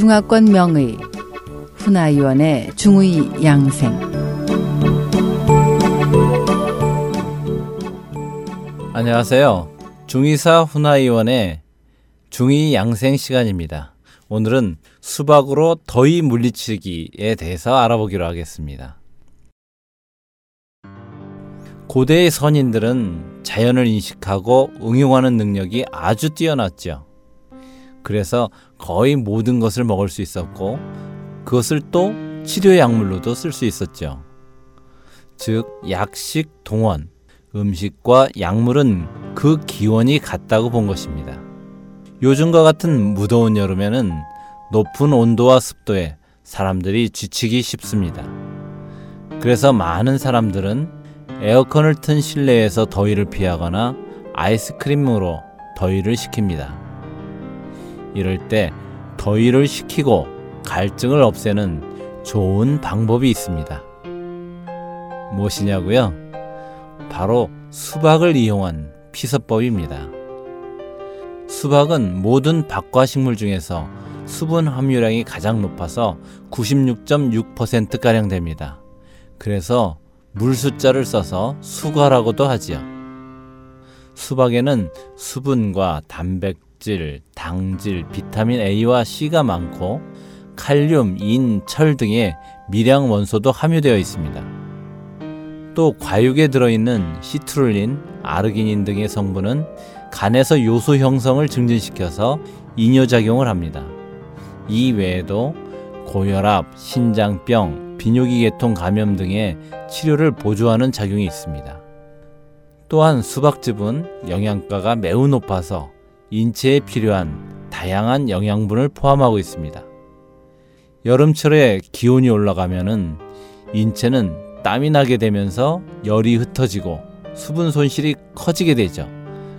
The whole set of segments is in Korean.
중화권 명의 훈아위원의 중의 양생 안녕하세요. 중의사 훈아위원의 중의 양생 시간입니다. 오늘은 수박으로 더위 물리치기에 대해서 알아보기로 하겠습니다. 고대의 선인들은 자연을 인식하고 응용하는 능력이 아주 뛰어났죠. 그래서 거의 모든 것을 먹을 수 있었고 그것을 또 치료 약물로도 쓸 수 있었죠. 즉 약식 동원, 음식과 약물은 그 기원이 같다고 본 것입니다. 요즘과 같은 무더운 여름에는 높은 온도와 습도에 사람들이 지치기 쉽습니다. 그래서 많은 사람들은 에어컨을 튼 실내에서 더위를 피하거나 아이스크림으로 더위를 식힙니다. 이럴 때 더위를 식히고 갈증을 없애는 좋은 방법이 있습니다. 무엇이냐고요? 바로 수박을 이용한 피서법입니다. 수박은 모든 박과 식물 중에서 수분 함유량이 가장 높아서 96.6%가량 됩니다. 그래서 물 숫자를 써서 수가라고도 하지요. 수박에는 수분과 단백 질, 당질, 비타민 A와 C가 많고 칼륨, 인, 철 등의 미량 원소도 함유되어 있습니다. 또 과육에 들어있는 시트룰린, 아르기닌 등의 성분은 간에서 요소 형성을 증진시켜서 이뇨작용을 합니다. 이 외에도 고혈압, 신장병, 비뇨기 계통 감염 등의 치료를 보조하는 작용이 있습니다. 또한 수박즙은 영양가가 매우 높아서 인체에 필요한 다양한 영양분을 포함하고 있습니다. 여름철에 기온이 올라가면은 인체는 땀이 나게 되면서 열이 흩어지고 수분 손실이 커지게 되죠.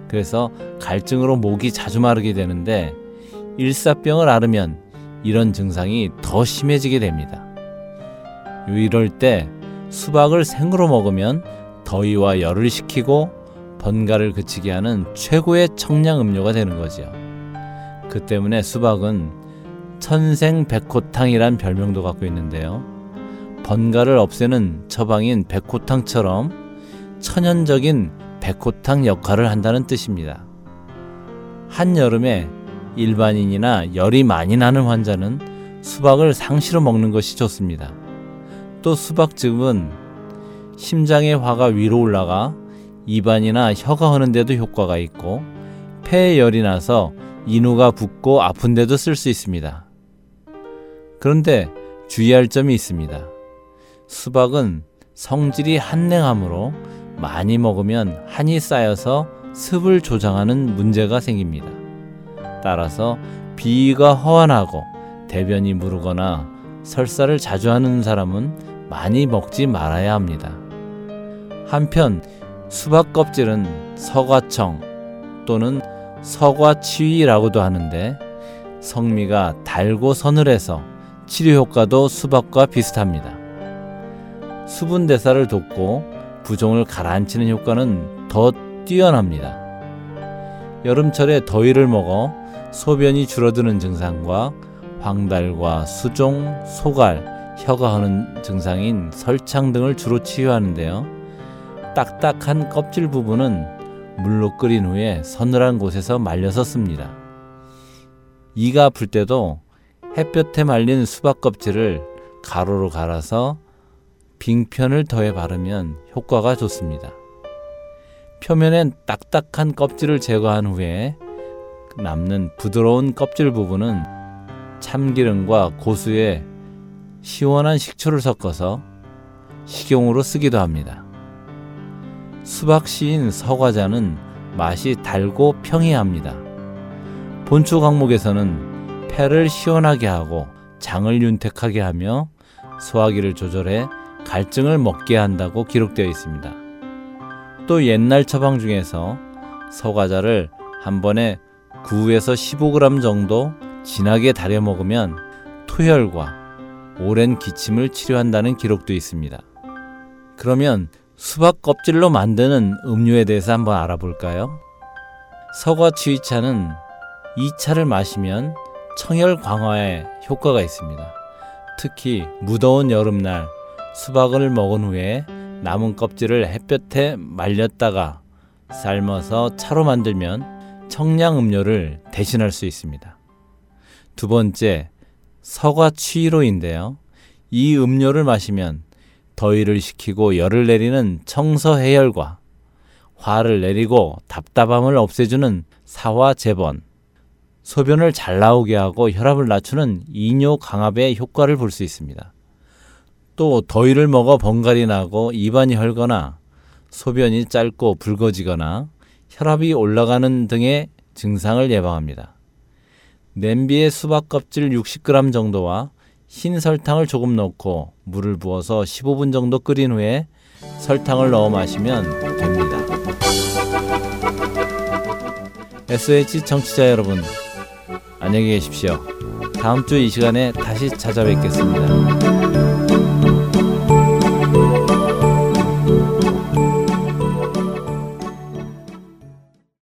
그래서 갈증으로 목이 자주 마르게 되는데 일사병을 앓으면 이런 증상이 더 심해지게 됩니다. 이럴 때 수박을 생으로 먹으면 더위와 열을 식히고 번가를 그치게 하는 최고의 청량 음료가 되는 거죠. 그 때문에 수박은 천생백호탕이란 별명도 갖고 있는데요. 번가를 없애는 처방인 백호탕처럼 천연적인 백호탕 역할을 한다는 뜻입니다. 한여름에 일반인이나 열이 많이 나는 환자는 수박을 상시로 먹는 것이 좋습니다. 또 수박즙은 심장의 화가 위로 올라가 입안이나 혀가 흐는데도 효과가 있고 폐에 열이 나서 인후가 붓고 아픈데도 쓸 수 있습니다. 그런데 주의할 점이 있습니다. 수박은 성질이 한냉하므로 많이 먹으면 한이 쌓여서 습을 조장하는 문제가 생깁니다. 따라서 비위가 허한하고 대변이 무르거나 설사를 자주 하는 사람은 많이 먹지 말아야 합니다. 한편 수박 껍질은 서과청 또는 서과치위라고도 하는데 성미가 달고 서늘해서 치료 효과도 수박과 비슷합니다. 수분 대사를 돕고 부종을 가라앉히는 효과는 더 뛰어납니다. 여름철에 더위를 먹어 소변이 줄어드는 증상과 황달과 수종, 소갈, 혀가 하는 증상인 설창 등을 주로 치유하는데요. 딱딱한 껍질 부분은 물로 끓인 후에 서늘한 곳에서 말려서 씁니다. 이가 아플 때도 햇볕에 말린 수박 껍질을 가로로 갈아서 빙편을 더해 바르면 효과가 좋습니다. 표면엔 딱딱한 껍질을 제거한 후에 남는 부드러운 껍질 부분은 참기름과 고수에 시원한 식초를 섞어서 식용으로 쓰기도 합니다. 수박 씨인 서과자는 맛이 달고 평이합니다. 본초 강목에서는 폐를 시원하게 하고 장을 윤택하게 하며 소화기를 조절해 갈증을 먹게 한다고 기록되어 있습니다. 또 옛날 처방 중에서 서과자를 한 번에 9에서 15g 정도 진하게 달여 먹으면 토혈과 오랜 기침을 치료한다는 기록도 있습니다. 그러면 수박 껍질로 만드는 음료에 대해서 한번 알아볼까요? 서과 취차는 이 차를 마시면 청열 강화에 효과가 있습니다. 특히 무더운 여름날 수박을 먹은 후에 남은 껍질을 햇볕에 말렸다가 삶아서 차로 만들면 청량 음료를 대신할 수 있습니다. 두 번째, 서과 취로인데요. 이 음료를 마시면 더위를 식히고 열을 내리는 청서 해열과 화를 내리고 답답함을 없애주는 사화 재번, 소변을 잘 나오게 하고 혈압을 낮추는 이뇨 강압의 효과를 볼 수 있습니다. 또 더위를 먹어 번갈이 나고 입안이 헐거나 소변이 짧고 붉어지거나 혈압이 올라가는 등의 증상을 예방합니다. 냄비에 수박 껍질 60g 정도와 흰 설탕을 조금 넣고 물을 부어서 15분 정도 끓인 후에 설탕을 넣어 마시면 됩니다. SH 청취자 여러분, 안녕히 계십시오. 다음 주 이 시간에 다시 찾아뵙겠습니다.